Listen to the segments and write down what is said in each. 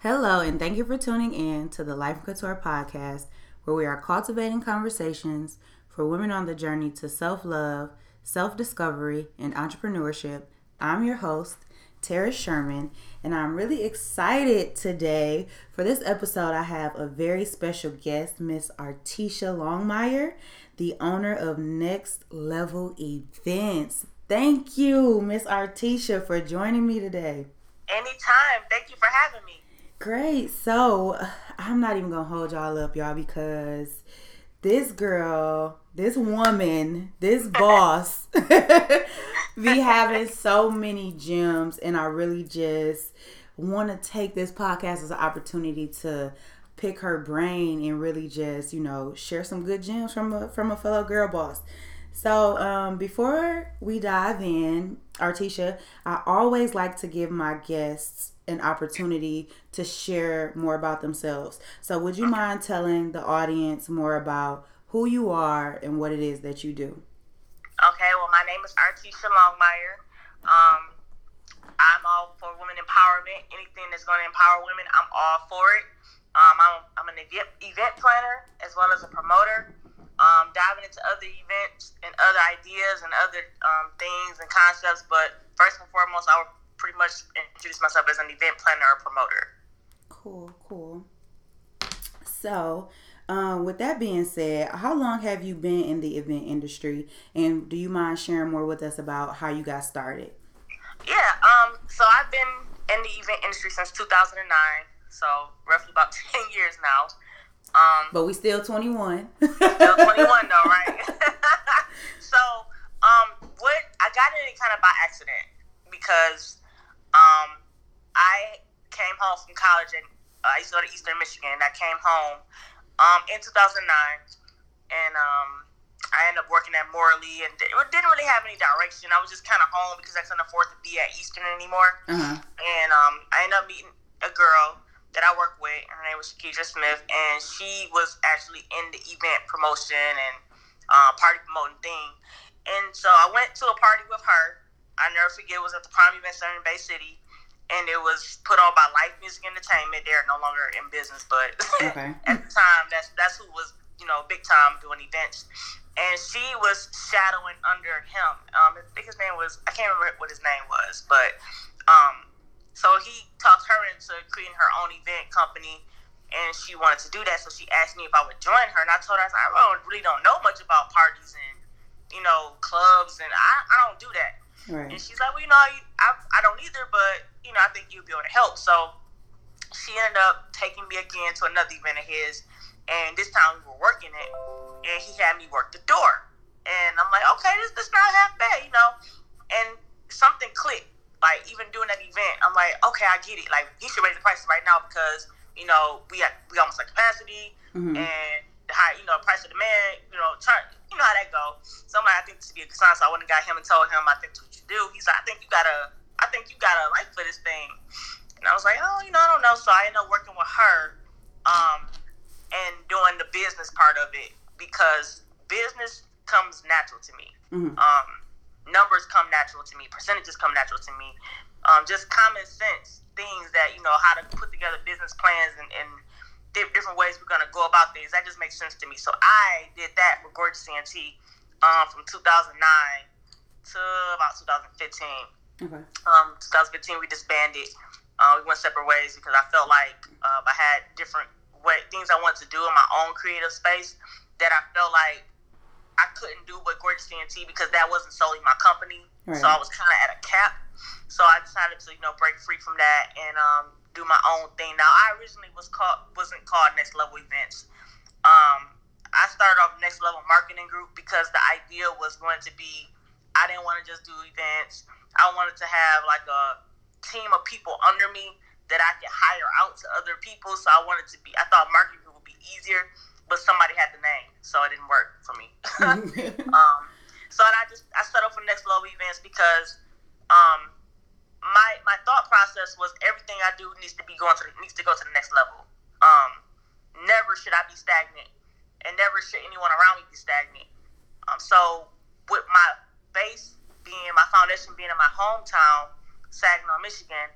Hello, and thank you for tuning in to the Life Couture podcast, where we are cultivating conversations for women on the journey to self love, self discovery, and entrepreneurship. I'm your host, Tara Sherman, and I'm really excited today. For this episode, I have a very special guest, Miss Artisha Longuemire, the owner of Next Level Events. Thank you, Miss Artisha, for joining me today. Anytime. Thank you for having me. Great. So I'm not even gonna hold y'all up, y'all, because this girl, this woman, this boss be having so many gems, and I really just want to take this podcast as an opportunity to pick her brain and really just you know share some good gems from a from a fellow girl boss. So um, before we dive in, Artisha, I always like to give my guests an opportunity to share more about themselves. So, would you mind telling the audience more about who you are and what it is that you do? Okay, well, my name is Artisha Longuemire. Um, I'm all for women empowerment. Anything that's going to empower women, I'm all for it. Um, I'm, I'm an event, event planner as well as a promoter. Um, diving into other events and other ideas and other um, things and concepts, but first and foremost, I would pretty much introduce myself as an event planner or promoter. Cool, cool. So, um, with that being said, how long have you been in the event industry, and do you mind sharing more with us about how you got started? Yeah, um, so I've been in the event industry since 2009, so roughly about 10 years now. Um, but we still 21. still 21 though, right? so, um, what I got in it kind of by accident because um, I came home from college and uh, I used to go to Eastern Michigan. I came home um, in 2009 and um, I ended up working at Morley and didn't really have any direction. I was just kind of home because I couldn't afford to be at Eastern anymore. Uh-huh. And um, I ended up meeting a girl that I work with. Her name was Shakidra Smith, and she was actually in the event promotion and uh, party promoting thing. And so I went to a party with her I never forget it was at the Prime Event Center in Bay City, and it was put on by Life Music Entertainment. They're no longer in business, but okay. at the time, that's that's who was you know big time doing events. And she was shadowing under him. Um, I think his name was I can't remember what his name was, but um, so he talked her into creating her own event company and she wanted to do that. So she asked me if I would join her, and I told her I, said, I really don't know much about parties and you know clubs, and I, I don't do that. Right. And she's like, well, you know, I, I don't either, but, you know, I think you'll be able to help. So she ended up taking me again to another event of his. And this time we were working it. And he had me work the door. And I'm like, okay, this, this not half bad, you know. And something clicked. Like, even doing that event, I'm like, okay, I get it. Like, you should raise the prices right now because, you know, we, have, we almost like capacity. Mm-hmm. And the high, you know, price of demand, you know, turn, you know how that go. Somebody, I think this should be a sign. So I went and got him and told him, I think what you do. He's like, I think you gotta, I think you gotta like for this thing. And I was like, oh, you know, I don't know. So I ended up working with her, um, and doing the business part of it because business comes natural to me. Mm-hmm. Um, numbers come natural to me. Percentages come natural to me. Um, just common sense things that you know how to put together business plans and, and different ways we're going to go about things. That just makes sense to me. So I did that with Gorgeous CNT um, from 2009 to about 2015. Okay. Um, 2015 we disbanded. Uh, we went separate ways because I felt like uh, I had different way, things I wanted to do in my own creative space that I felt like I couldn't do with Gorgeous CNT because that wasn't solely my company. Right. So I was kind of at a cap. So I decided to you know break free from that and um, do my own thing. Now, I originally was called wasn't called Next Level Events. Um, I started off Next Level Marketing Group because the idea was going to be I didn't want to just do events. I wanted to have like a team of people under me that I could hire out to other people. So I wanted to be. I thought marketing group would be easier, but somebody had the name, so it didn't work for me. um, so I just I settled for Next Level Events because um, my my thought process was everything I do needs to be going to needs to go to the next level. Um, never should I be stagnant, and never should anyone around me be stagnant. Um, so with my base being my foundation being in my hometown, Saginaw, Michigan,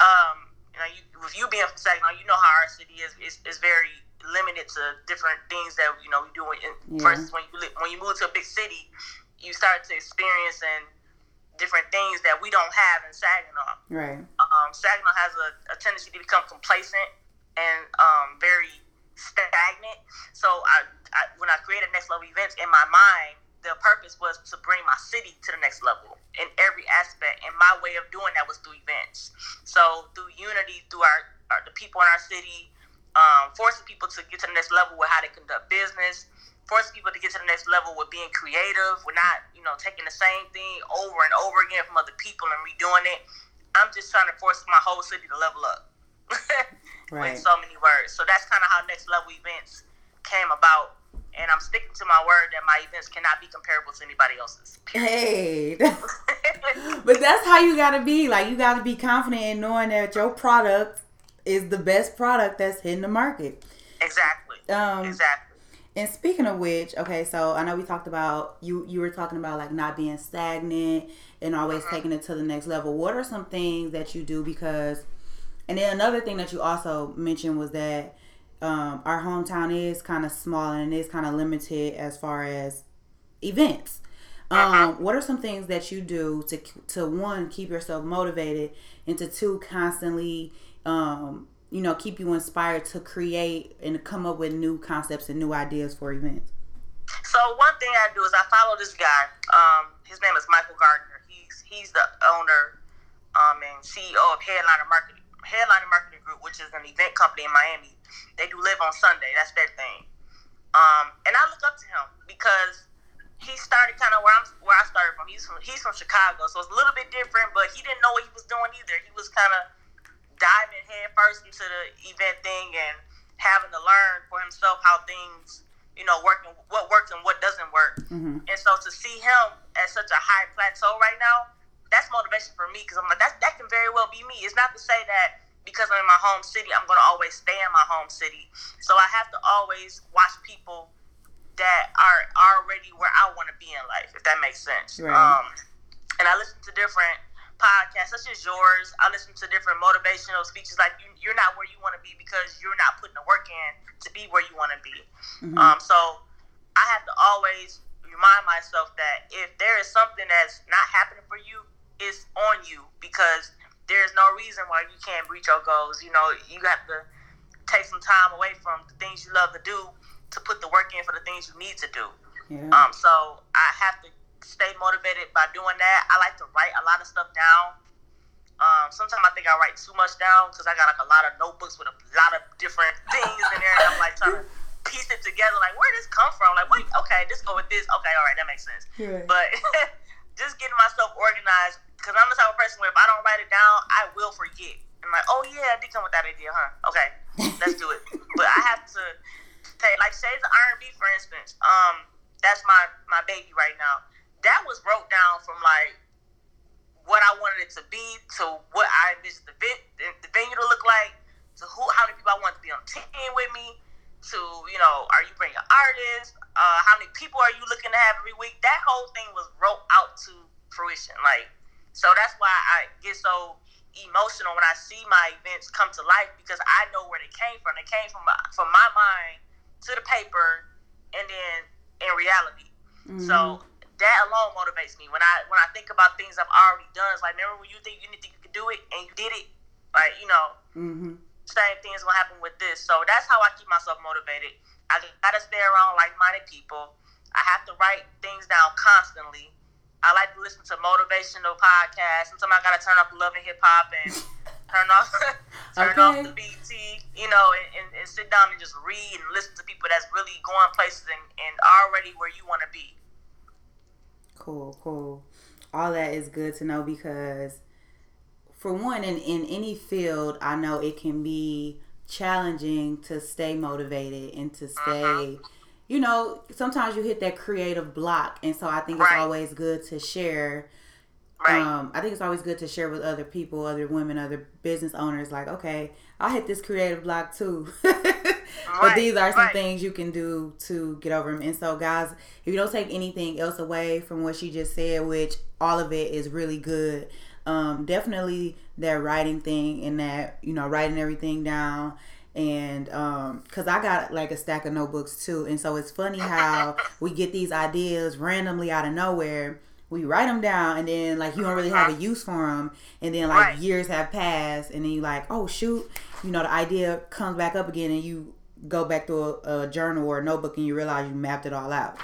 um, you know, you, with you being Saginaw, you know how our city is is, is very limited to different things that you know we do. In, Yeah. Versus when you when you move to a big city, you start to experience and different things that we don't have in Saginaw. Right. Um, Saginaw has a, a tendency to become complacent and um, very stagnant. So I, I when I created next level events in my mind, the purpose was to bring my city to the next level in every aspect. And my way of doing that was through events. So through unity, through our, our the people in our city, um, forcing people to get to the next level with how they conduct business, forcing people to get to the next level with being creative. We're not, you know, taking the same thing over and over again from other people and redoing it. I'm just trying to force my whole city to level up. Right. With so many words. So that's kind of how next level events came about. And I'm sticking to my word that my events cannot be comparable to anybody else's. Hey. but that's how you gotta be. Like you gotta be confident in knowing that your product is the best product that's hitting the market. exactly. Um exactly. And speaking of which, okay, so I know we talked about you. You were talking about like not being stagnant and always taking it to the next level. What are some things that you do because? And then another thing that you also mentioned was that um, our hometown is kind of small and it is kind of limited as far as events. Um, what are some things that you do to to one keep yourself motivated and to two constantly um, you know keep you inspired to create and come up with new concepts and new ideas for events? So one thing I do is I follow this guy. Um, his name is Michael Gardner. He's he's the owner um, and CEO of Headliner Marketing Headliner Marketing Group, which is an event company in Miami. They do LIV on Sunday. That's their thing. Um, and I look up to him because he started kind of where I'm where I started from. He's from he's from Chicago, so it's a little bit different. But he didn't know what he was doing either. He was kind of diving headfirst into the event thing and having to learn for himself how things you know working what works and what doesn't work. Mm-hmm. And so to see him at such a high plateau right now, that's motivation for me because I'm like that that can very well be me. It's not to say that because I'm in my home city, I'm gonna always stay in my home city. So I have to always watch people that are already where I want to be in life, if that makes sense. Right. Um, and I listen to different podcasts such as yours. I listen to different motivational speeches like you, you're not where you want to be because you're not putting the work in to be where you want to be. Mhm. Um, so I have to always remind myself that if there is something that's not happening for you, it's on you because there's no reason why you can't reach your goals. You know, you have to take some time away from the things you love to do to put the work in for the things you need to do. Yeah. Um, so I have to stay motivated by doing that. I like to write a lot of stuff down. Um, sometimes I think I write too much down because I got like a lot of notebooks with a lot of different things in there, and I'm like trying to piece it together. Like, where did this come from? Like, wait, okay, this go with this. Okay, all right, that makes sense. But just getting myself organized because I'm the type of person where if I don't write it down, I will forget. I'm like, oh yeah, I did come with that idea, huh? Okay, let's do it. but I have to take like Shades of R&B, for instance. Um, that's my my baby right now. That was broke down from like what I wanted it to be to what I envisioned the, the, venue to look like to who how many people I want to be on team with me to you know are you bringing artists uh, how many people are you looking to have every week? That whole thing was wrote out to fruition like so that's why I get so emotional when I see my events come to life because I know where they came from. They came from my, from my mind to the paper and then in reality. Mhm. so that alone motivates me. When I when I think about things I've already done, it's like remember when you think you didn't think you could do it and you did it. Like you know, Mhm. same thing is gonna happen with this. So that's how I keep myself motivated. I gotta stay around like-minded people. I have to write things down constantly. I like to listen to motivational podcasts. Sometimes I gotta turn off love and hip hop and turn off turn off Okay. the BT, you know, and, and, and sit down and just read and listen to people that's really going places and, and already where you want to be. Cool, cool. All that is good to know because, for one, in, in any field, I know it can be challenging to stay motivated and to stay, you know, sometimes you hit that creative block. And so I think it's always good to share. Right. Um, I think it's always good to share with other people, other women, other business owners, like, okay, I hit this creative block too. but these are some right. things you can do to get over them. And so, guys, if you don't take anything else away from what she just said, which all of it is really good, um, definitely that writing thing and that you know writing everything down and um because i got like a stack of notebooks too and so it's funny how we get these ideas randomly out of nowhere we write them down and then like you don't really have a use for them and then like Right. years have passed and then you like oh shoot you know the idea comes back up again and you go back to a, a journal or a notebook and you realize you mapped it all out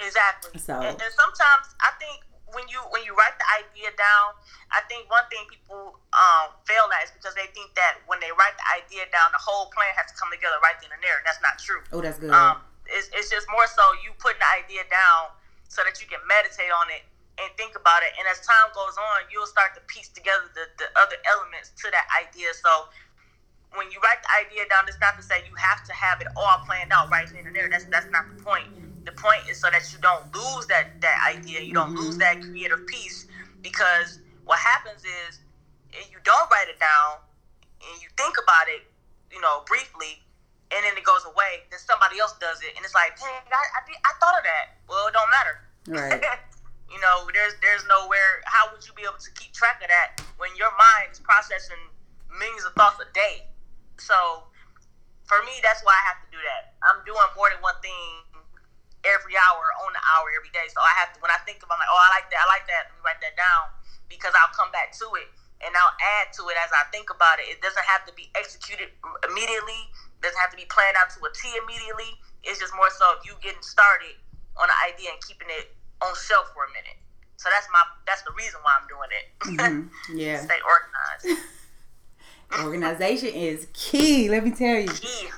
Exactly. So- and, and sometimes I think when you when you write the idea down, I think one thing people um, fail at is because they think that when they write the idea down, the whole plan has to come together right then and there, and that's not true. oh that's good Um, it's, it's just more so you putting the idea down so that you can meditate on it and think about it. And as time goes on, you'll start to piece together the, the other elements to that idea. So when you write the idea down, it's not to say you have to have it all planned out right then and there. That's that's not the point. The point is so that you don't lose that that idea. You don't lose mm-hmm. that creative piece because what happens is if you don't write it down and you think about it, you know, briefly, and then it goes away. Then somebody else does it, and it's like, dang, I, I, did- I thought of that. Well, it don't matter. Right. you know, there's there's nowhere. How would you be able to keep track of that when your mind is processing millions of thoughts a day? So, for me, that's why I have to do that. I'm doing more than one thing every hour on the hour every day. So I have to when I think about like, oh, I like that, I like that. Let me write that down because I'll come back to it and I'll add to it as I think about it. It doesn't have to be executed immediately. Doesn't have to be planned out to a T immediately. It's just more so you getting started on an idea and keeping it on shelf for a minute. So that's my that's the reason why I'm doing it. Mhm. yeah Stay organized. organization is key let me tell you Key.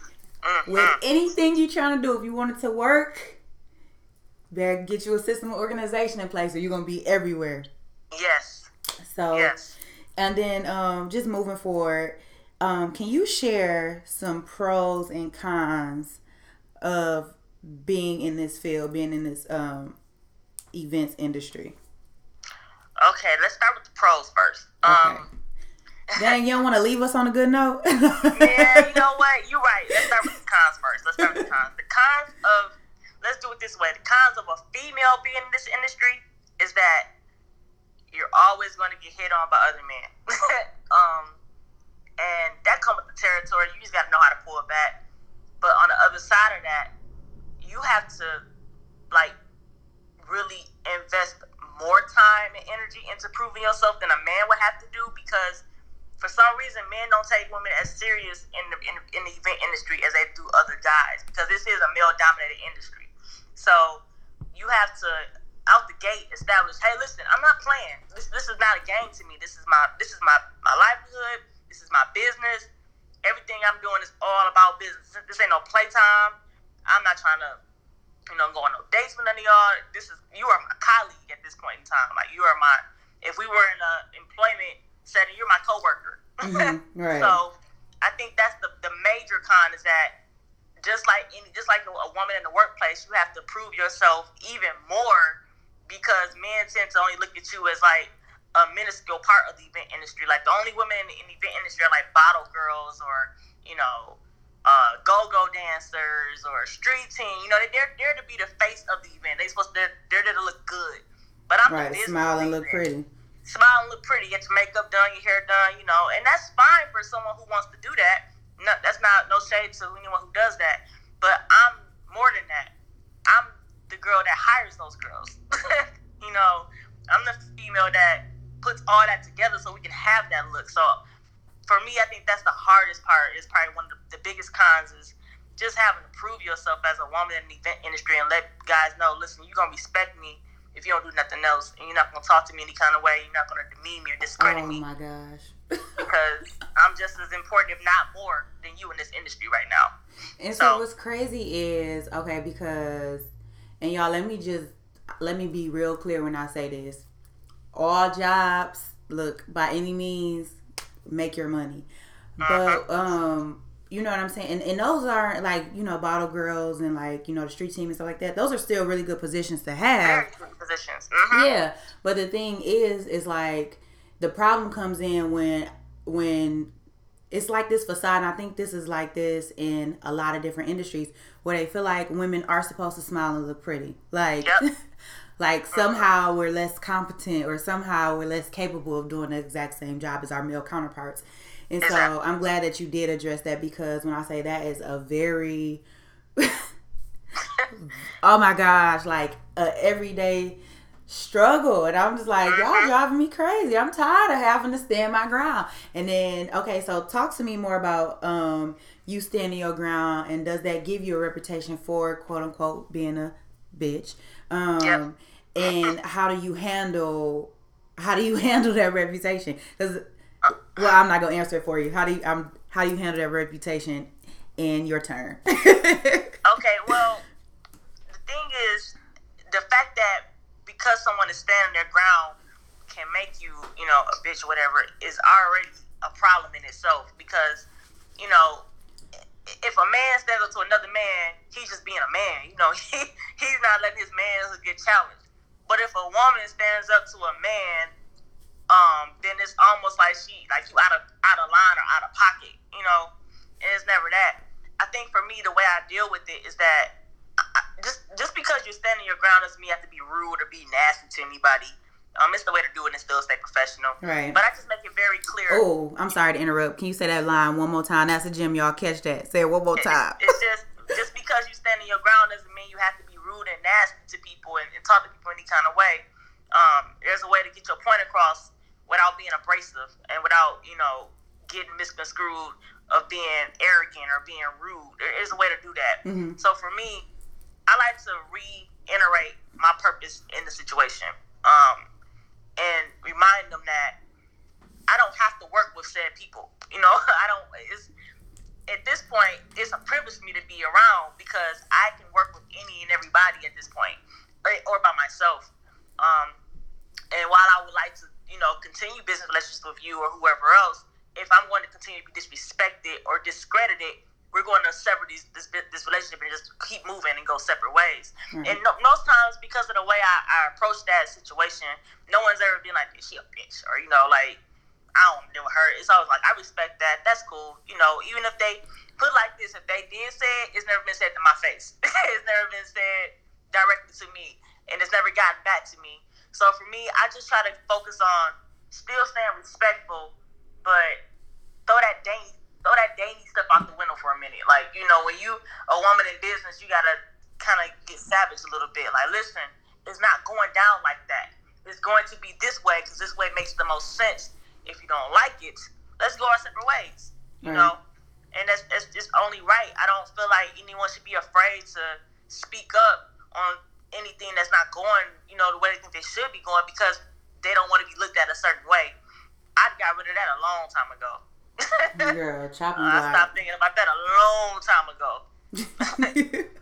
Mhm. with anything you're trying to do, if you want it to work, better get you a system of organization in place or you're gonna be everywhere. Yes. So Yes. and then um just moving forward, um, can you share some pros and cons of being in this field, being in this um events industry? Okay, let's start with the pros first. Okay. Um Dang, you don't want to leave us on a good note. yeah, you know what? You're right. Let's start with the cons first. Let's start with the cons. The cons of let's do it this way. The cons of a female being in this industry is that you're always going to get hit on by other men. um, and that comes with the territory. You just got to know how to pull it back. But on the other side of that, you have to like really invest more time and energy into proving yourself than a man would have to do because for some reason men don't take women as serious in the in, in the event industry as they do other guys because this is a male dominated industry. So you have to out the gate establish, hey, listen, I'm not playing. This this is not a game to me. This is my this is my my livelihood. This is my business. Everything I'm doing is all about business. This ain't no playtime. I'm not trying to, you know, go on no dates with none of y'all. This is you are my colleague at this point in time. Like you are my. If we were in a employment setting, you're my coworker. Mhm, right. So I think that's the the major con is that just like any, just like a, a woman in the workplace, you have to prove yourself even more because men tend to only look at you as like a minuscule part of the event industry. Like the only women in the, event industry are like bottle girls or you know uh, go-go dancers or street team. You know, they're they're there to be the face of the event. They supposed to they're, they're there to look good. But I'm right, smile and look pretty. Smile and look pretty, get your makeup done, your hair done, you know, and that's fine for someone who wants to do that. No, that's not no shade to anyone who does that. But I'm more than that. I'm the girl that hires those girls. you know, I'm the female that puts all that together so we can have that look. So for me, I think that's the hardest part. Is probably one of the, the biggest cons is just having to prove yourself as a woman in the event industry and let guys know, listen, you're gonna respect me if you don't do nothing else, and you're not gonna talk to me any kind of way. You're not gonna demean me or discredit me. Oh my gosh. because I'm just as important, if not more, than you in this industry right now. And so, So- what's crazy is okay because, and y'all, let me just let me be real clear when I say this. All jobs, look by any means, make your money, but um, you know what I'm saying. And, and those aren't like you know bottle girls and like you know the street team and stuff like that. Those are still really good positions to have. Very good positions. hmm Yeah, but the thing is, is like the problem comes in when when it's like this facade. And I think this is like this in a lot of different industries where they feel like women are supposed to smile and look pretty. Like, Yep. Like somehow we're less competent or somehow we're less capable of doing the exact same job as our male counterparts. And so I'm glad that you did address that because when I say that is a very oh my gosh, like a everyday struggle. And I'm just like, y'all driving me crazy. I'm tired of having to stand my ground. And then, okay, so talk to me more about um you standing your ground and does that give you a reputation for quote unquote being a bitch? Um Yep. and how do you handle how do you handle that reputation? Because well, I'm not gonna answer it for you. How do you um how do you handle that reputation in your turn? Okay, well, the thing is, the fact that because someone is standing their ground can make you, you know, a bitch or whatever is already a problem in itself. Because, you know, if a man stands up to another man, he's just being a man. You know, he, he's not letting his manhood get challenged. But if a woman stands up to a man, um, then it's almost like she, like you out of out of line or out of pocket. You know, and it's never that. I think for me, the way I deal with it is that I, just just because you're standing your ground doesn't mean you have to be rude or be nasty to anybody. Um, it's the way to do it and still stay professional. Right. But I just make it very clear. Oh, I'm sorry to interrupt. Can you say that line one more time? That's a gym, y'all. Catch that. Say it one more time. It's, it's just just because you stand in your ground doesn't mean you have to be rude and nasty to people and, and talk to people any kind of way. Um, there's a way to get your point across without being abrasive and without you know getting misconstrued of being arrogant or being rude. There is a way to do that. Mhm. So for me, I like to reiterate my purpose in the situation um, and remind them that I don't have to work with said people. You know, I don't. It's at this point, it's a privilege for me to be around because I can work with any and everybody at this point, or, or by myself. Um, and while I would like to, you know, continue business relationships with you or whoever else, if I'm going to continue to be disrespected or discredited, we're going to sever these, this this relationship and just keep moving and go separate ways. Right. And no, most times, because of the way I, I approach that situation, no one's ever been like, "Is she a bitch?" or you know, like I don't deal with her. It's always like I respect that. That's cool. You know, even if they put like this, if they did say it, it's never been said to my face. it's never been said directly to me, and it's never gotten back to me. So for me, I just try to focus on still staying respectful, but throw that dainty, throw that dainty stuff out the window for a minute. Like you know, when you a woman in business, you gotta kind of get savage a little bit. Like, listen, it's not going down like that. It's going to be this way because this way makes the most sense. If you don't like it, let's go our separate ways. You Right. know, and that's that's just only right. I don't feel like anyone should be afraid to speak up on anything that's not going, you know, the way they think they should be going because they don't want to be looked at a certain way. I got rid of that a long time ago. Girl, chopping I block. stopped thinking about that a long time ago.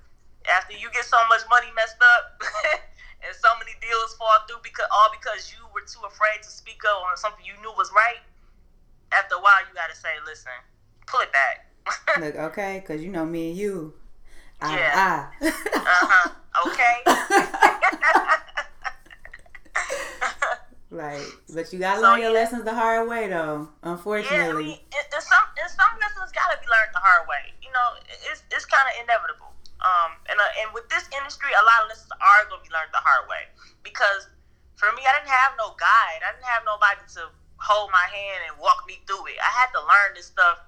After you get so much money messed up and so many deals fall through because all because you were too afraid to speak up on something you knew was right. After a while, you got to say, "Listen, pull it back." Look, okay, because you know me and you. To Yeah. eye. uh huh. Okay. Right, but you gotta So, learn your yeah. lessons the hard way, though. Yeah, I Unfortunately, mean, it, some and some lessons gotta be learned the hard way. You know, it- it's it's kind of inevitable. Um, and uh, and with this industry, a lot of lessons are gonna be learned the hard way because for me, I didn't have no guide. I didn't have nobody to hold my hand and walk me through it. I had to learn this stuff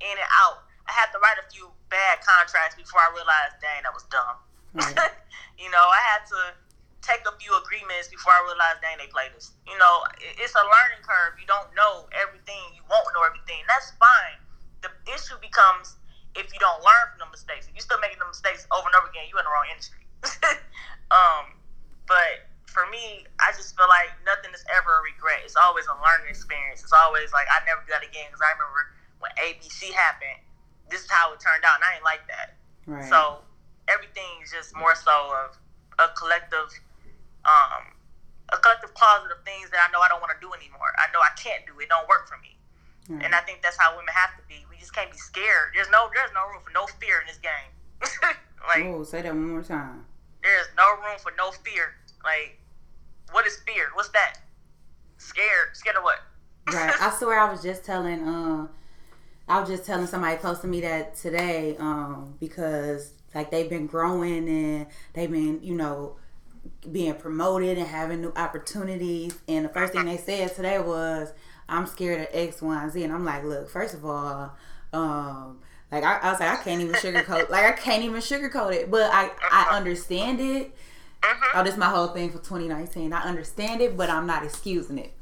in and out. I had to write a few bad contracts before I realized, dang, that was dumb. Right. you know, I had to take a few agreements before I realized, dang, they played this. You know, it's a learning curve. You don't know everything. You won't know everything. That's fine. The issue becomes if you don't learn from the mistakes. If you're still making the mistakes over and over again, you're in the wrong industry. um, but for me, I just feel like nothing is ever a regret. It's always a learning experience. It's always like I never do that again because I remember when ABC happened. This is how it turned out, and I ain't like that. right. So everything is just more so of a collective, um, a collective closet of things that I know I don't want to do anymore. I know I can't do it. Don't work for me. Right. And I think that's how women have to be. We just can't be scared. There's no there's no room for no fear in this game. like oh, say that one more time. there's no room for no fear. Like what is fear? What's that? Scared. Scared of what? Right. I swear I was just telling um I was just telling somebody close to me that today, um, because like they've been growing and they've been, you know, being promoted and having new opportunities. And the first thing they said today was, I'm scared of X, Y, and Z. And I'm like, look, first of all, um, like I, I was like, I can't even sugarcoat, like I can't even sugarcoat it, but I, I understand it. Mm-hmm. Oh, this is my whole thing for 2019. I understand it, but I'm not excusing it.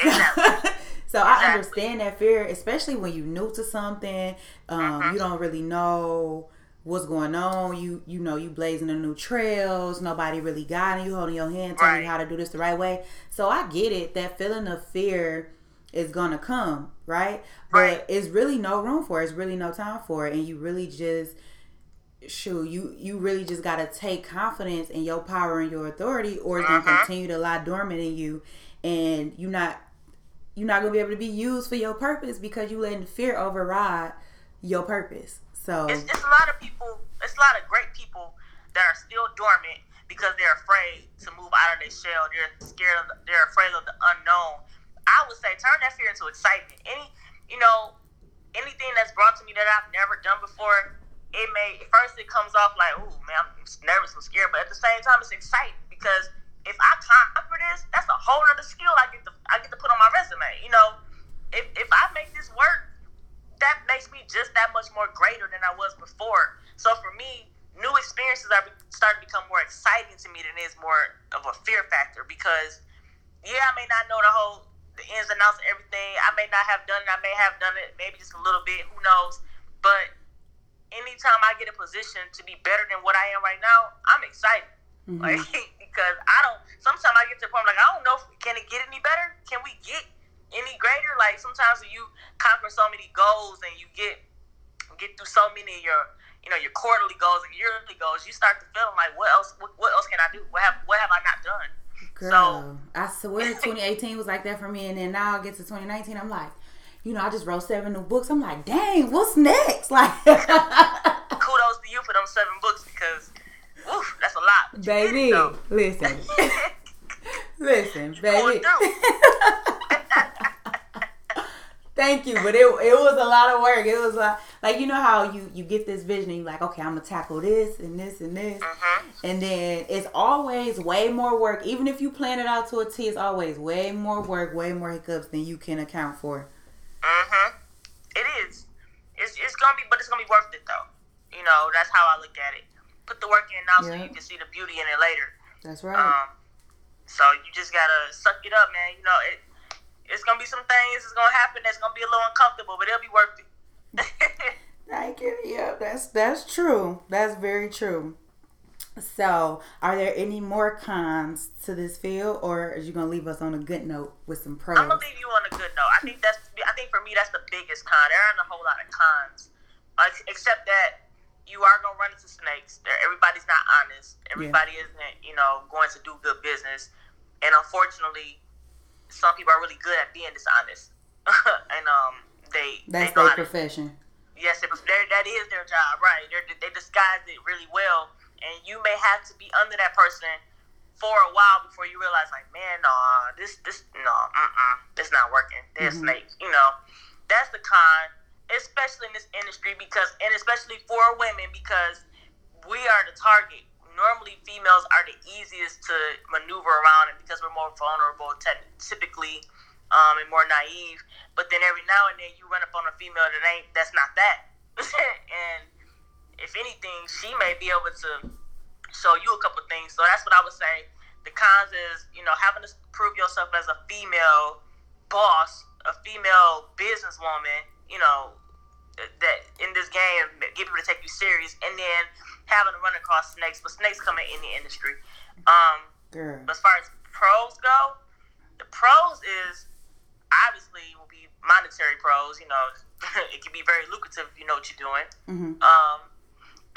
So, Exactly. so I Exactly. understand that fear, especially when you're new to something. Um, Mm-hmm. You don't really know what's going on. You you know you blazing the new trails. Nobody really guiding you, holding your hand, telling Right. you how to do this the right way. So I get it. That feeling of fear is gonna come, right? But it's really no room for it. It's really no time for it, and you really just shoot you you really just got to take confidence in your power and your authority or it's going to Mhm. continue to lie dormant in you and you're not you're not to be able to be used for your purpose because you letting fear override your purpose so It's, it's a lot of people. It's a lot of great people that are still dormant because they're afraid to move out of their shell. They're scared. Of the, they're afraid of the unknown. I would say turn that fear into excitement. Any, you know, anything that's brought to me that I've never done before. It may first it comes off like, ooh man, I'm nervous, I'm scared, but at the same time, it's exciting because if I conquer this, that's a whole other skill I get to I get to put on my resume. You know, if if I make this work, that makes me just that much more greater than I was before. So for me, new experiences are starting to become more exciting to me than it is more of a fear factor because yeah, I may not know the whole the ins and outs of everything. I may not have done it. I may have done it maybe just a little bit. Who knows? But anytime I get a position to be better than what I am right now, I'm excited. mhm. Like because. Sometimes I get to the point like I don't know. If, can it get any better? Can we get any greater? Like sometimes when you conquer so many goals and you get get through so many of your you know your quarterly goals and yearly goals, you start to feel like what else? What, what else can I do? What have what have I not done? Girl, I swear 2018 was like that for me, and then now I get to 2019, I'm like, you know, I just wrote seven new books. I'm like, dang, what's next? Like, Kudos to you for them seven books because, woof, that's a lot. But you did it, baby, listen, listen, baby. Thank you, but it, it was a lot of work. It was like, like you know how you you get this vision, and you're like, okay, I'm gonna tackle this and this and this, Mhm. and then it's always way more work. Even if you plan it out to a T, it's always way more work, way more hiccups than you can account for. Mm-hmm. It is. It's, it's gonna be, but it's gonna be worth it though. You know, that's how I look at it. Put the work in now, so you can see the beauty in it later. That's right. Um, so you just gotta suck it up, man. You know, it. It's gonna be some things. It's gonna happen. That's gonna be a little uncomfortable, but it'll be worth it. I Thank you. Yeah, that's that's true. That's very true. So, are there any more cons to this field, or are you gonna leave us on a good note with some pros? I'm gonna leave you on a good note. I think that's. I think for me, that's the biggest con. There aren't a whole lot of cons, uh, except that you are gonna run into snakes. There, everybody's not honest. Everybody isn't, you know, going to do good business, and unfortunately, some people are really good at being dishonest, and um, they That's they their profession. Yes, it, that is their job, right? They're, they disguise it really well, and you may have to be under that person for a while before you realize, like, man, nah, this, this, no, this not working. They're Mhm. snakes, you know. That's the con, especially in this industry because, and especially for women because we are the target. Normally, females are the easiest to maneuver around, and because we're more vulnerable, typically, um, and more naive. But then every now and then, you run up on a female that ain't that's not that, and if anything, she may be able to show you a couple things. So that's what I would say. The cons is, you know, having to prove yourself as a female boss, a female businesswoman, you know, that in this game, get people to take you serious, and then having to run across snakes. But snakes come in any industry. Um, Girl. but as far as pros go, the pros is obviously will be monetary pros. You know, it can be very lucrative if you know what you're doing. hmm Um,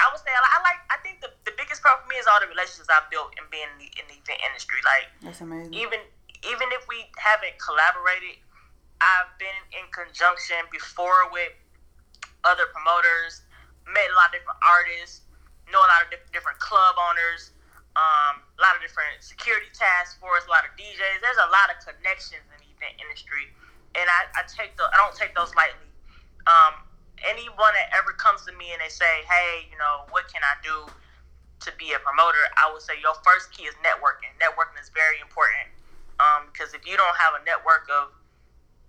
I would say I, I like. I think the, the biggest pro for me is all the relationships I've built in being in the, in the event industry. Like That's amazing. even even if we haven't collaborated, I've been in conjunction before with other promoters, met a lot of different artists, know a lot of diff- different club owners, um, a lot of different security task force, a lot of DJs. There's a lot of connections in the event industry, and I, I take the I don't take those lightly. Um, anyone that ever comes to me and they say, "Hey, you know, what can I do to be a promoter, I would say your first key is networking. Networking is very important um, because if you don't have a network of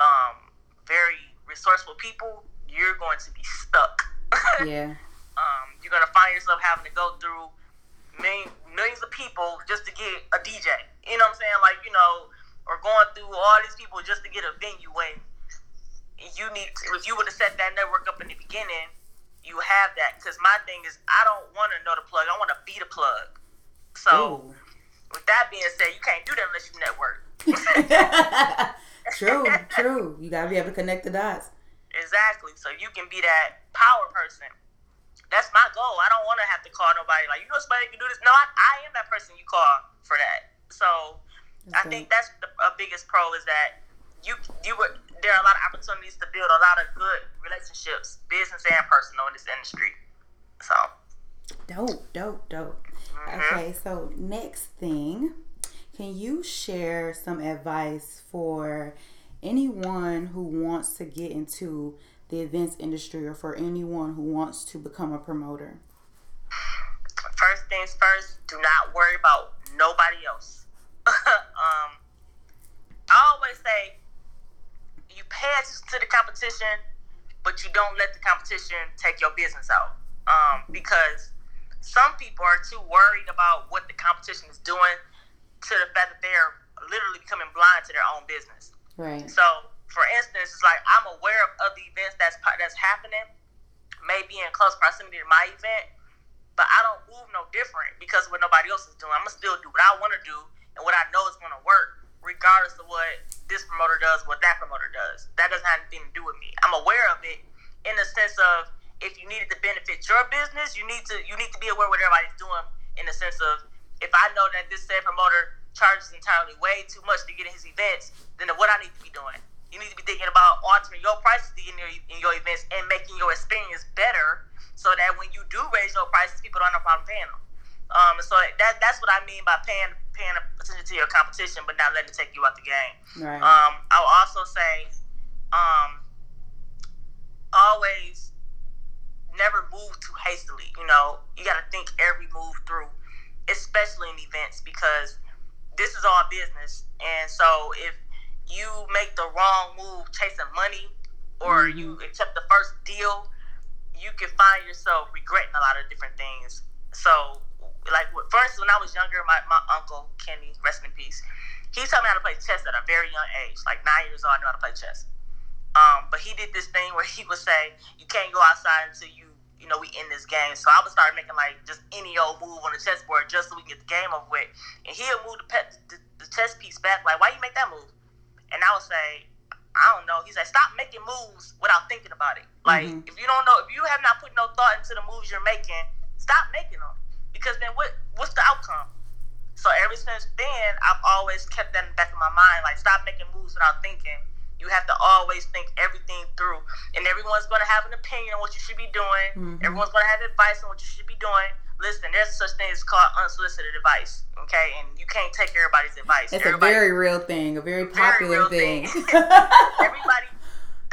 um, very resourceful people, you're going to be stuck. yeah. Um, you're going to find yourself having to go through million, millions of people just to get a DJ. You know what I'm saying? Like, you know, or going through all these people just to get a venue when you need, to, if you would have set that network up in the beginning, you have that. Because my thing is, I don't want to know the plug. I want to be the plug. So, Ooh. with that being said, you can't do that unless you network. true, true. You gotta be able to connect the dots. Exactly. So you can be that power person. That's my goal. I don't want to have to call nobody like you know somebody can do this. No, I, I am that person you call for that. So okay. I think that's the biggest pro is that you you were there are a lot of opportunities to build a lot of good relationships, business and personal in this industry. So dope, dope, dope. Mm-hmm. Okay, so next thing, can you share some advice for anyone who wants to get into the events industry or for anyone who wants to become a promoter? First things first, do not worry about nobody else. um, I always say you pay attention to the competition, but you don't let the competition take your business out. Um, because some people are too worried about what the competition is doing to the fact that they're literally becoming blind to their own business. Right. So, for instance, it's like I'm aware of other events that's that's happening, maybe in close proximity to my event, but I don't move no different because what nobody else is doing. I'm gonna still do what I want to do and what I know is gonna work, regardless of what this promoter does, what that promoter does. That doesn't have anything to do with me. I'm aware of it in the sense of if you needed to benefit your business, you need to you need to be aware of what everybody's doing in the sense of if I know that this said promoter charges entirely way too much to get in his events, than what I need to be doing. You need to be thinking about altering your prices in your, in your events and making your experience better so that when you do raise your prices, people don't have no problem paying them. Um, so that that's what I mean by paying paying attention to your competition, but not letting it take you out the game. Right. Um, I'll also say, um, always never move too hastily. You know, you got to think every move through especially in events, because this is all business. And so if you make the wrong move chasing money or mm-hmm. you accept the first deal, you can find yourself regretting a lot of different things. So, like, first, when I was younger, my, my uncle, Kenny, rest in peace, he taught me how to play chess at a very young age. Like, nine years old, I knew how to play chess. Um, but he did this thing where he would say, you can't go outside until you you know, we end this game. So I would start making like just any old move on the chessboard just so we can get the game over with. And he'll move the, pet, the, the chess piece back, like, why you make that move? And I would say, I don't know. He's like, stop making moves without thinking about it. Like, mm-hmm. if you don't know, if you have not put no thought into the moves you're making, stop making them. Because then what? What's the outcome? So ever since then, I've always kept that in the back of my mind. Like, stop making moves without thinking you have to always think everything through. And everyone's going to have an opinion on what you should be doing. Mm-hmm. Everyone's going to have advice on what you should be doing. Listen, there's such thing as called unsolicited advice, okay? And you can't take everybody's advice. It's Everybody, a very real thing, a very popular very thing. thing. Everybody,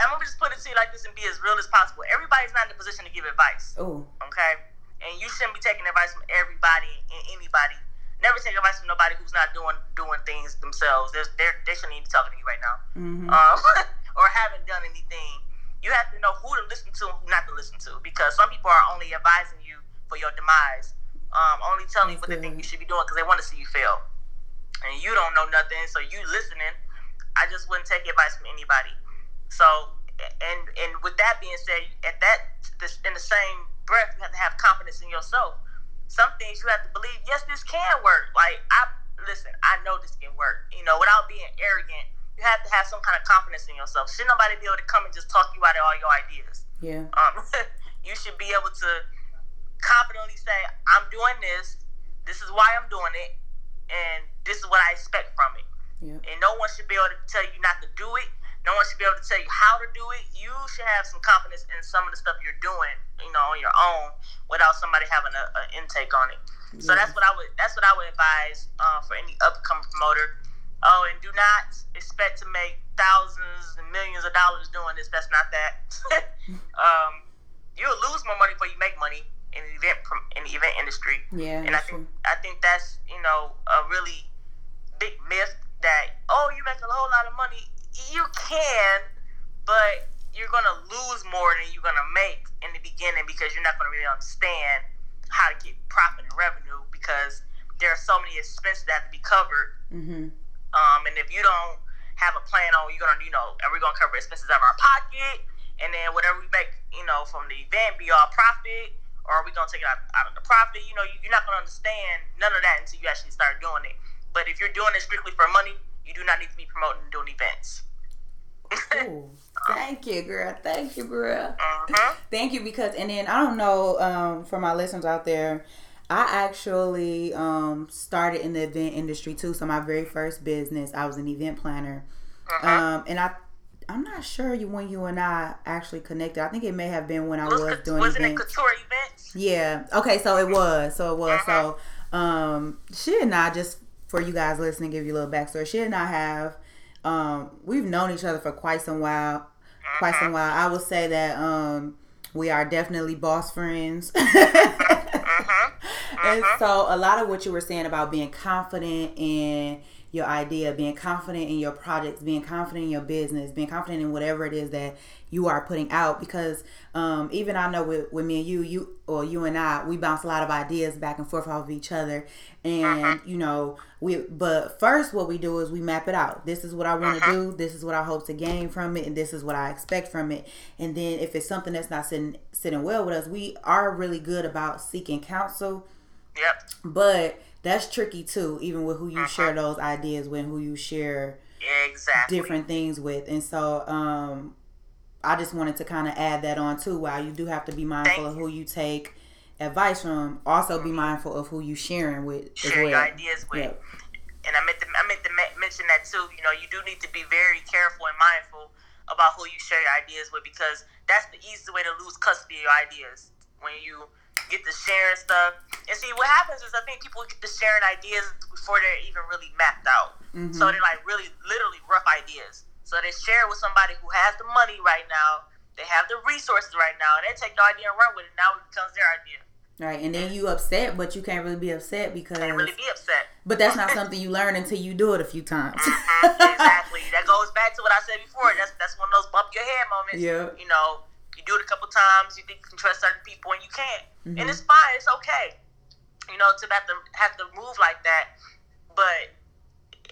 I'm gonna just put it to you like this and be as real as possible. Everybody's not in a position to give advice. Oh. Okay? And you shouldn't be taking advice from everybody and anybody never take advice from nobody who's not doing doing things themselves. They're, they're, they shouldn't even be talking to you right now, mm-hmm. um, or haven't done anything. You have to know who to listen to and who not to listen to, because some people are only advising you for your demise, um, only telling you what they think you should be doing because they want to see you fail, and you don't know nothing. So you listening, I just wouldn't take advice from anybody. So, and and with that being said, at that in the same breath, you have to have confidence in yourself some things you have to believe, yes, this can work. Like I listen, I know this can work. You know, without being arrogant, you have to have some kind of confidence in yourself. Should nobody be able to come and just talk you out of all your ideas? Yeah. Um, you should be able to confidently say, I'm doing this, this is why I'm doing it, and this is what I expect from it. Yeah. And no one should be able to tell you not to do it. No one should be able to tell you how to do it. You should have some confidence in some of the stuff you're doing, you know, on your own without somebody having an intake on it. Yeah. So that's what I would that's what I would advise uh, for any upcoming promoter. Oh, and do not expect to make thousands and millions of dollars doing this. That's not that. um, you'll lose more money before you make money. in the event in the event industry. Yeah, and I think true. I think that's you know a really big myth that oh you make a whole lot of money. You can, but you're gonna lose more than you're gonna make in the beginning because you're not gonna really understand how to get profit and revenue because there are so many expenses that have to be covered. Mm-hmm. Um, and if you don't have a plan on, you're gonna, you know, are we gonna cover expenses out of our pocket, and then whatever we make, you know, from the event be all profit, or are we gonna take it out, out of the profit? You know, you're not gonna understand none of that until you actually start doing it. But if you're doing it strictly for money, you do not need to be promoting doing events. Ooh, thank you, girl. Thank you, girl. Uh-huh. Thank you because, and then I don't know um, for my listeners out there, I actually um, started in the event industry too. So my very first business, I was an event planner, uh-huh. um, and I. I'm not sure you when you and I actually connected. I think it may have been when I was, was doing wasn't events. it couture events? Yeah. Okay. So it was. So it was. Uh-huh. So um, she and I just for you guys listening, give you a little backstory. She and I have um, we've known each other for quite some while. Quite some while. I will say that um, we are definitely boss friends. And so a lot of what you were saying about being confident in your idea, being confident in your projects, being confident in your business, being confident in whatever it is that you are putting out. Because um, even I know with, with me and you, you or you and I, we bounce a lot of ideas back and forth off of each other, and uh-huh. you know we. But first, what we do is we map it out. This is what I want to uh-huh. do. This is what I hope to gain from it, and this is what I expect from it. And then if it's something that's not sitting sitting well with us, we are really good about seeking counsel. Yep. But that's tricky too, even with who you uh-huh. share those ideas with, who you share exactly. different things with. And so um, I just wanted to kind of add that on too. While you do have to be mindful of who you take advice from, also be mm-hmm. mindful of who you sharing with. Share well. your ideas with. Yep. And I meant to I meant to mention that too. You know, you do need to be very careful and mindful about who you share your ideas with because that's the easiest way to lose custody of your ideas when you get to sharing stuff. And see, what happens is I think people get to sharing ideas before they're even really mapped out. Mm-hmm. So they're like really, literally rough ideas. So they share with somebody who has the money right now, they have the resources right now, and they take the idea and run with it. Now it becomes their idea. Right, and then you upset, but you can't really be upset because can't really be upset. But that's not something you learn until you do it a few times. mm-hmm, exactly. That goes back to what I said before. That's that's one of those bump your head moments. Yeah. You know, you do it a couple times. You think you can trust certain people, and you can't. Mm-hmm. And it's fine. It's okay. You know, to have to have to move like that. But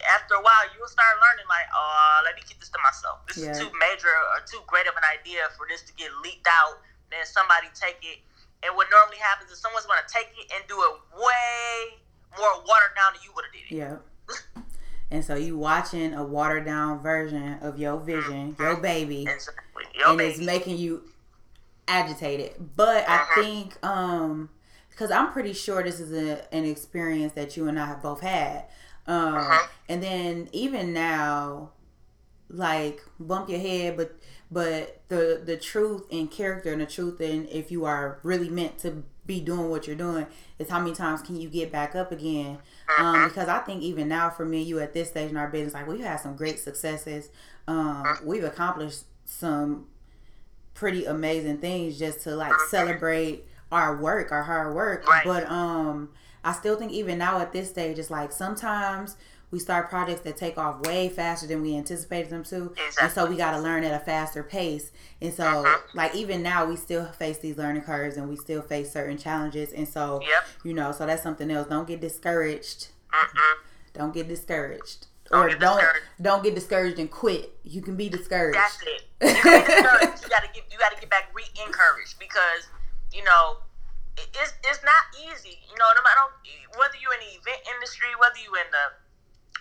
after a while, you'll start learning like, oh, let me keep this to myself. This yeah. is too major or too great of an idea for this to get leaked out. Then somebody take it. And what normally happens is someone's going to take it and do it way more watered down than you would have did it. Yeah. and so you watching a watered down version of your vision, mm-hmm. your baby, exactly. your and baby. it's making you agitated. But uh-huh. I think um because I'm pretty sure this is a, an experience that you and I have both had. Um, uh-huh. And then even now, like bump your head, but but the the truth in character and the truth in if you are really meant to be doing what you're doing is how many times can you get back up again? Um, uh-huh. because I think even now for me, you at this stage in our business, like we've had some great successes. Um, we've accomplished some pretty amazing things just to like celebrate our work, our hard work. Right. But um I still think even now at this stage it's like sometimes we start projects that take off way faster than we anticipated them to. Exactly. And so we got to learn at a faster pace. And so, uh-huh. like, even now, we still face these learning curves and we still face certain challenges. And so, yep. you know, so that's something else. Don't get discouraged. Don't get discouraged or don't discouraged. don't get discouraged and quit. You can be discouraged. That's it. You can be discouraged. you gotta get you gotta get back re-encouraged because you know it, it's it's not easy. You know, no matter whether you're in the event industry, whether you're in the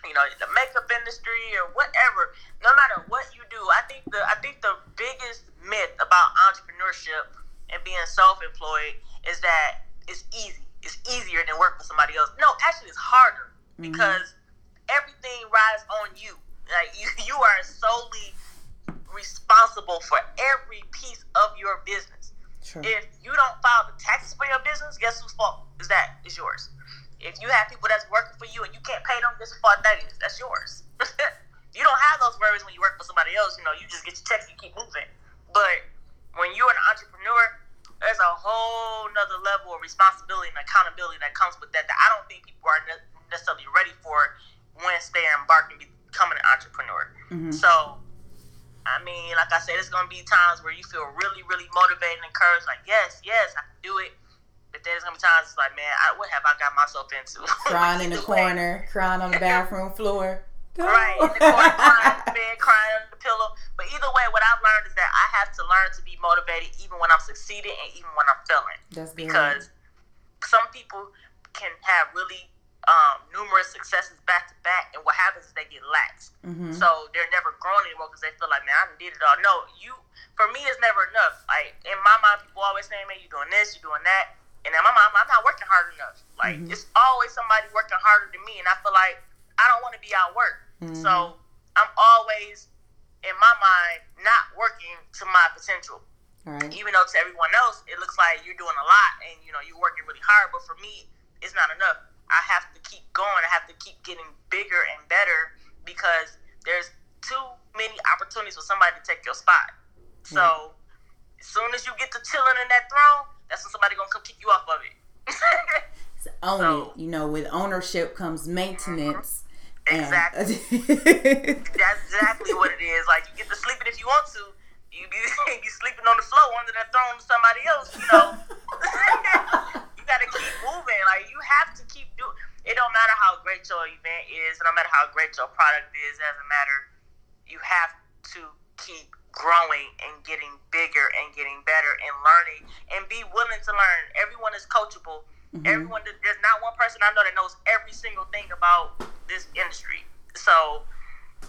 you know the makeup industry or whatever. No matter what you do, I think the I think the biggest myth about entrepreneurship and being self-employed is that it's easy. It's easier than work for somebody else. No, actually, it's harder mm-hmm. because everything rides on you. Like you, you are solely responsible for every piece of your business. Sure. If you don't file the taxes for your business, guess whose fault is that? It's yours. If you have people that's working for you and you can't pay them, guess whose fault that is? That's yours. you don't have those worries when you work for somebody else. You know, you just get your checks, you keep moving. But when you're an entrepreneur, there's a whole nother other level of responsibility and accountability that comes with that that I don't think people are necessarily ready for once they embark and becoming an entrepreneur. Mm-hmm. So, I mean, like I said, it's gonna be times where you feel really, really motivated and encouraged, like, yes, yes, I can do it. But there's gonna be times it's like, man, I, what have I got myself into? Crying in the corner, crying on the bathroom floor. Right, in the corner, crying in the bed, crying under the pillow. But either way, what I've learned is that I have to learn to be motivated even when I'm succeeding and even when I'm failing. That's because some people can have really um, numerous successes back to back, and what happens is they get lax. Mm-hmm. So they're never growing anymore because they feel like, man, I did it all. No, you, for me, it's never enough. Like in my mind, people always say, man, you're doing this, you're doing that, and in my mind, I'm not working hard enough. Like mm-hmm. it's always somebody working harder than me, and I feel like I don't want to be outworked. Mm-hmm. So I'm always in my mind not working to my potential. Right. Even though to everyone else it looks like you're doing a lot and you know you're working really hard, but for me it's not enough. I have to keep going. I have to keep getting bigger and better because there's too many opportunities for somebody to take your spot. So as soon as you get to chilling in that throne, that's when somebody gonna come kick you off of it. so own so, it. You know, with ownership comes maintenance. Mm-hmm. Exactly. That's exactly what it is. Like you get to sleeping if you want to. You be, you sleeping on the floor under that throne of somebody else. You know. Got to keep moving. Like you have to keep doing. It don't matter how great your event is. No matter how great your product is. It doesn't matter. You have to keep growing and getting bigger and getting better and learning and be willing to learn. Everyone is coachable. Mm-hmm. Everyone, there's not one person I know that knows every single thing about this industry. So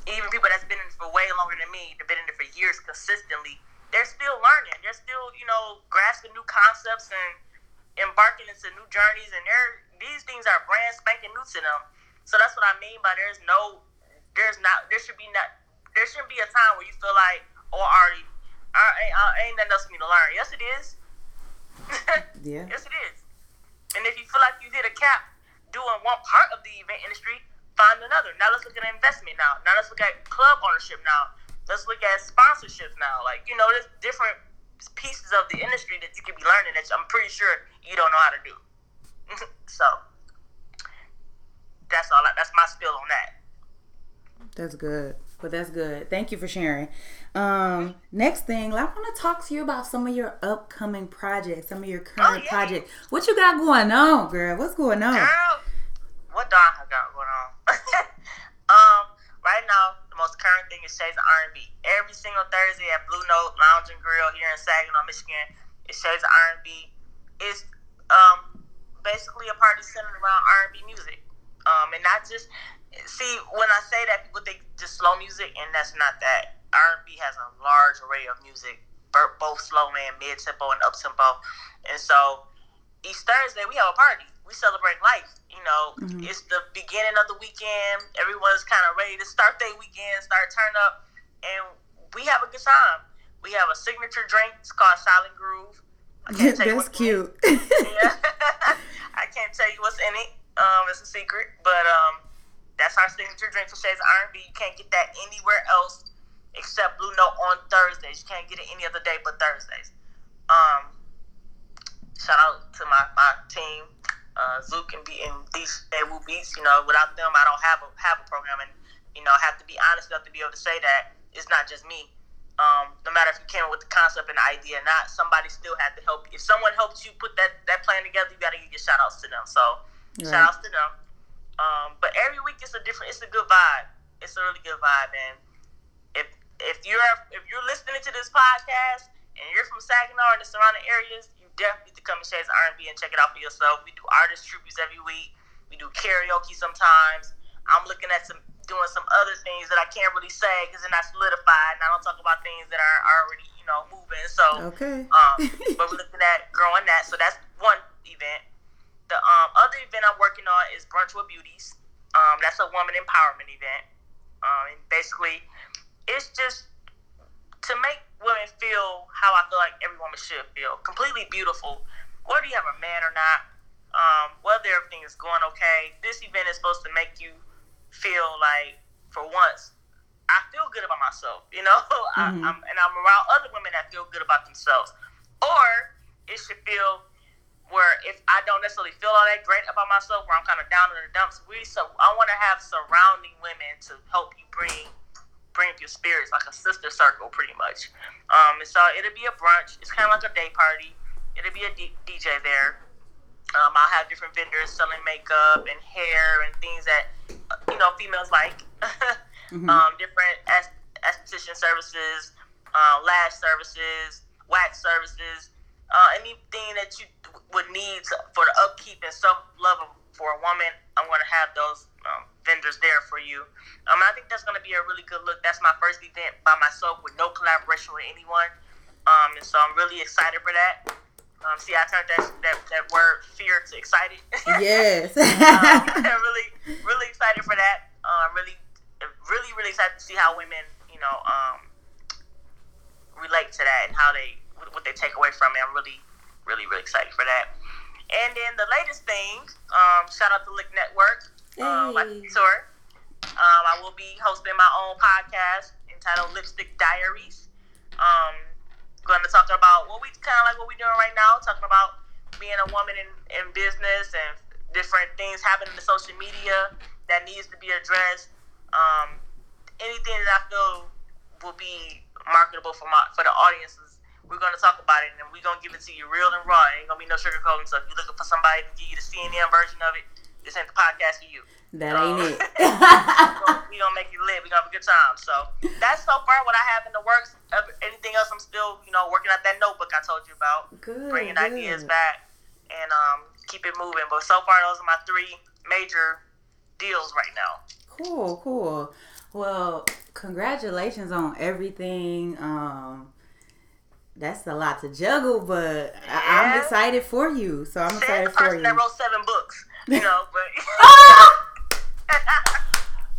even people that's been in it for way longer than me, they've been in it for years consistently, they're still learning. They're still, you know, grasping new concepts and embarking into new journeys. And they're these things are brand spanking new to them. So that's what I mean by there's no, there's not, there should be not, there shouldn't be a time where you feel like, oh, already, I ain't, I ain't nothing else for me to learn. Yes, it is. yeah. Yes, it is. And if you feel like you hit a cap doing one part of the event industry, find another. Now let's look at investment now. Now let's look at club ownership now. Let's look at sponsorships now. Like, you know, there's different pieces of the industry that you could be learning that I'm pretty sure you don't know how to do. so that's all. That's my spill on that. That's good. But that's good. Thank you for sharing. Um, next thing, I want to talk to you about some of your upcoming projects, some of your current oh, yeah. projects. What you got going on, girl? What's going on? Girl, what do I got going on? um, right now, the current is Shades of R&B. Every single Thursday at Blue Note Lounge and Grill here in Saginaw, Michigan, it Shades of R&B. It's um basically a party centered around R&B music. Um, and not just see when I say that people think just slow music, and that's not that. R&B has a large array of music, both slow and mid tempo and up tempo, and so each Thursday we have a party. We celebrate life. You know, mm-hmm. it's the beginning of the weekend. Everyone's kind of ready to start their weekend, start turn up, and we have a good time. We have a signature drink. It's called Silent Groove. I can't tell That's you cute. yeah. I can't tell you what's in it. Um, it's a secret, but um, that's our signature drink for Shades R&B. You can't get that anywhere else except Blue Note on Thursdays. You can't get it any other day but Thursdays. Um, shout out to my, my team, uh, Zook and, B, and these Woo Beats. You know, without them, I don't have a have a program, and you know, I have to be honest enough to be able to say that it's not just me. Um, no matter if you came up with the concept and the idea or not, somebody still had to help. If someone helped you put that that plan together, you got to give your shout outs to them. So, right. shout outs to them. Um, but every week it's a different. It's a good vibe. It's a really good vibe, and if if you're if you're listening to this podcast and you're from Saginaw and the surrounding areas, you definitely need to come to Shades R&B and check it out for yourself. We do artist tributes every week. We do karaoke sometimes. I'm looking at some doing some other things that I can't really say because they're not solidified, and I don't talk about things that are already you know moving. So okay, um, but we're looking at growing that. So that's one event. The um, other event I'm working on is Brunch with Beauties. Um, that's a woman empowerment event. Um, and basically, it's just to make women feel how I feel like every woman should feel completely beautiful, whether you have a man or not, um, whether everything is going okay. This event is supposed to make you feel like, for once, I feel good about myself, you know, mm-hmm. I, I'm, and I'm around other women that feel good about themselves. Or it should feel where if I don't necessarily feel all that great about myself, where I'm kind of down in the dumps. We so I want to have surrounding women to help you bring bring up your spirits, like a sister circle, pretty much. Um, and so it'll be a brunch. It's kind of like a day party. It'll be a D- DJ there. Um, I'll have different vendors selling makeup and hair and things that uh, you know females like. mm-hmm. um, different esthetician services, uh, lash services, wax services uh, anything that you would need for the upkeep and self love for a woman, I'm going to have those um, vendors there for you. Um, I think that's going to be a really good look. That's my first event by myself with no collaboration with anyone. Um, and so I'm really excited for that. Um, see, I turned that, that, that word fear to excited. Yes. um, really, really excited for that. Uh, really, really, really excited to see how women, you know, um, relate to that and how they what they take away from it. I'm really, really, really excited for that. And then the latest thing, um, shout out to Lick Network, um, my tour. Um, I will be hosting my own podcast entitled Lipstick Diaries. Um, going to talk about what we kind of like what we're doing right now, talking about being a woman in, in business and different things happening in social media that needs to be addressed. Um, anything that I feel will be marketable for my for the audiences we're going to talk about it, and we're going to give it to you real and raw. Ain't going to be no sugarcoating. So if you're looking for somebody to give you the CNN version of it, this ain't the podcast for you. That ain't um, it. we gonna make you live. We gonna have a good time. So that's so far what I have in the works. Anything else, I'm still, you know, working out that notebook I told you about. Good. Bringing good. ideas back and um, keep it moving. But so far, those are my three major deals right now. Cool, cool. Well, congratulations on everything. Um, that's a lot to juggle, but yeah. I, am excited for you. So I'm excited for you. That wrote seven you know, but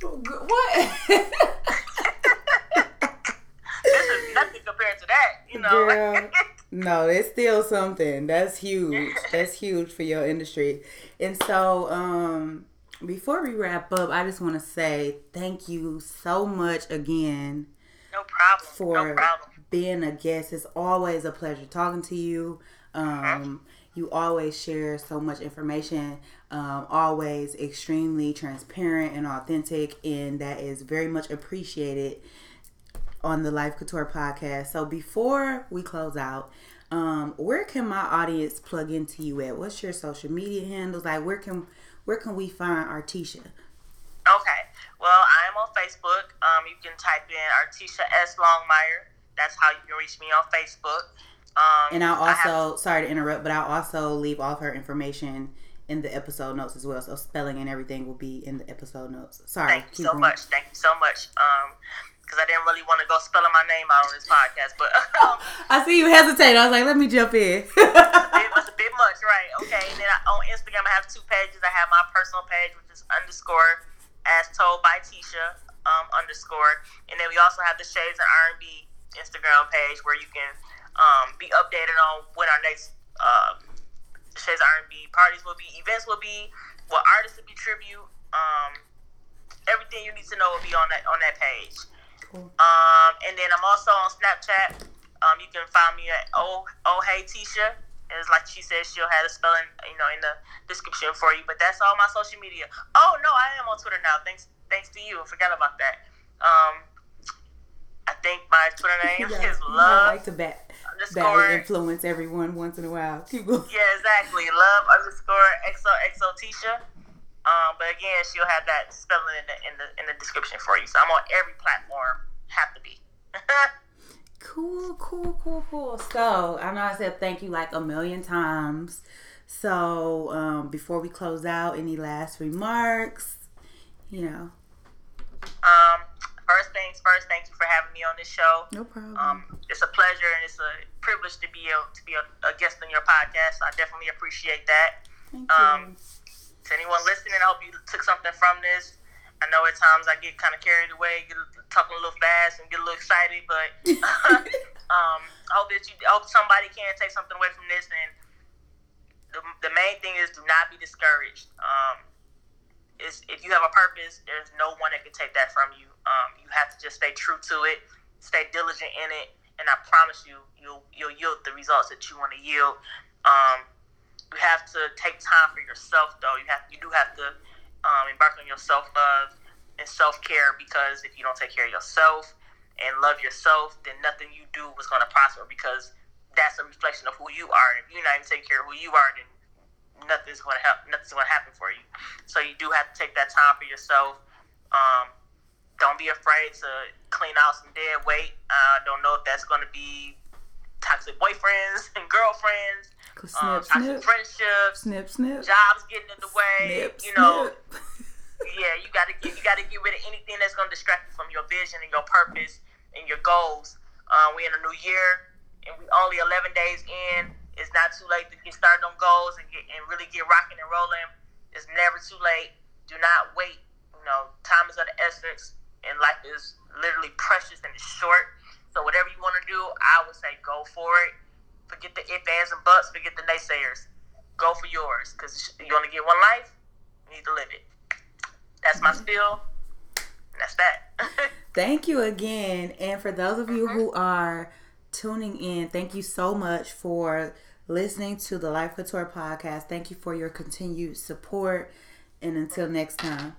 what? this is nothing compared to that, you know. Girl, no, it's still something. That's huge. That's huge for your industry. And so, um, before we wrap up, I just want to say thank you so much again. No problem. For no problem being a guest. It's always a pleasure talking to you. Um, you always share so much information, um, always extremely transparent and authentic, and that is very much appreciated on the Life Couture podcast. So before we close out, um, where can my audience plug into you at? What's your social media handles? Like where can where can we find Artisha? Okay. Well, I am on Facebook. Um, you can type in Artisha S. Longuemire. That's how you can reach me on Facebook. Um, and I'll also, have, sorry to interrupt, but I'll also leave all of her information in the episode notes as well. So spelling and everything will be in the episode notes. Sorry. Thank you so much. Thank you so much. Um, because I didn't really want to go spelling my name out on this podcast, but um, I see you hesitate. I was like, let me jump in. it was a bit much, right? Okay. And then I, on Instagram, I have two pages. I have my personal page, which is underscore as told by Tisha um, underscore, and then we also have the Shades and R&B Instagram page where you can um, be updated on when our next uh, Shades R&B parties will be, events will be, what artists will be tribute. Um, everything you need to know will be on that on that page. Cool. Um, and then I'm also on Snapchat. Um, you can find me at oh oh hey Tisha. It's like she said, she'll have the spelling, you know, in the description for you. But that's all my social media. Oh no, I am on Twitter now. Thanks, thanks to you. I forgot about that. Um, I think my Twitter name yeah, is love. I like to bet that influence everyone once in a while. Yeah, exactly. Love underscore XOXO Tisha. Um, but again, she'll have that spelling in the in the in the description for you. So I'm on every platform. Have to be. cool, cool, cool, cool. So I know I said thank you like a million times. So um, before we close out, any last remarks? You know. Um, first things first, thank you for having me on this show. No problem. Um, it's a pleasure and it's a privilege to be a, to be a, a guest on your podcast. I definitely appreciate that. Thank um, To anyone listening, I hope you took something from this. I know at times I get kind of carried away, get talking a little fast, and get a little excited, but um, I hope that you, I hope somebody can take something away from this. And the, the main thing is, do not be discouraged. Um, is if you have a purpose, there's no one that can take that from you. Um, you have to just stay true to it, stay diligent in it, and I promise you, you'll you'll yield the results that you want to yield. Um, you have to take time for yourself, though. You have you do have to um, embark on your self love and self care because if you don't take care of yourself and love yourself, then nothing you do is going to prosper because that's a reflection of who you are. If you're not even taking care of who you are, then nothing's going to help. Nothing's going to happen for you. So you do have to take that time for yourself. Um, don't be afraid to clean out some dead weight. I uh, don't know if that's going to be toxic boyfriends and girlfriends Snip, um, snip. friendships, snip, snip. Jobs getting in the way. Snip, you know, yeah, you gotta get you gotta get rid of anything that's gonna distract you from your vision and your purpose and your goals. Uh, we in a new year and we only 11 days in. It's not too late to get started on goals and get and really get rocking and rolling. It's never too late. Do not wait. You know, time is of the essence, and life is literally precious and it's short. So whatever you want to do, I would say go for it Forget the if, ands, and buts. Forget the naysayers. Go for yours because you only get one life. You need to live it. That's my spiel. That's that. thank you again. And for those of you mm-hmm. who are tuning in, thank you so much for listening to the Life Couture podcast. Thank you for your continued support. And until next time.